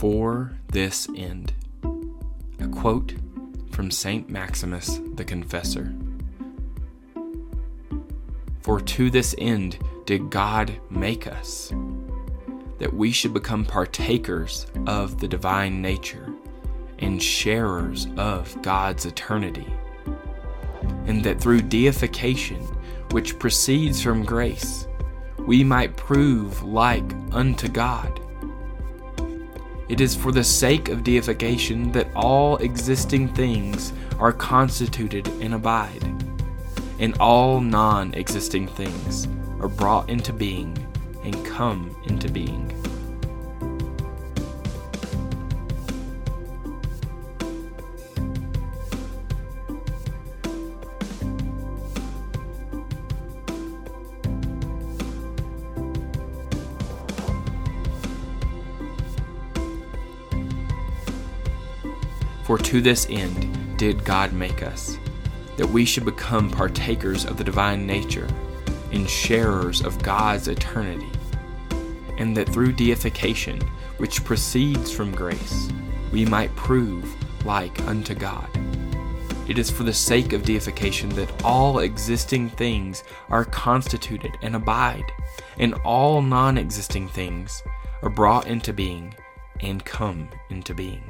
For this end. A quote from St. Maximus the Confessor. For to this end did God make us, that we should become partakers of the divine nature and sharers of God's eternity, and that through deification, which proceeds from grace, we might prove like unto God. It is for the sake of deification that all existing things are constituted and abide, and all non existing things are brought into being and come into being. For to this end did God make us, that we should become partakers of the divine nature and sharers of God's eternity, and that through deification, which proceeds from grace, we might prove like unto God. It is for the sake of deification that all existing things are constituted and abide, and all non existing things are brought into being and come into being.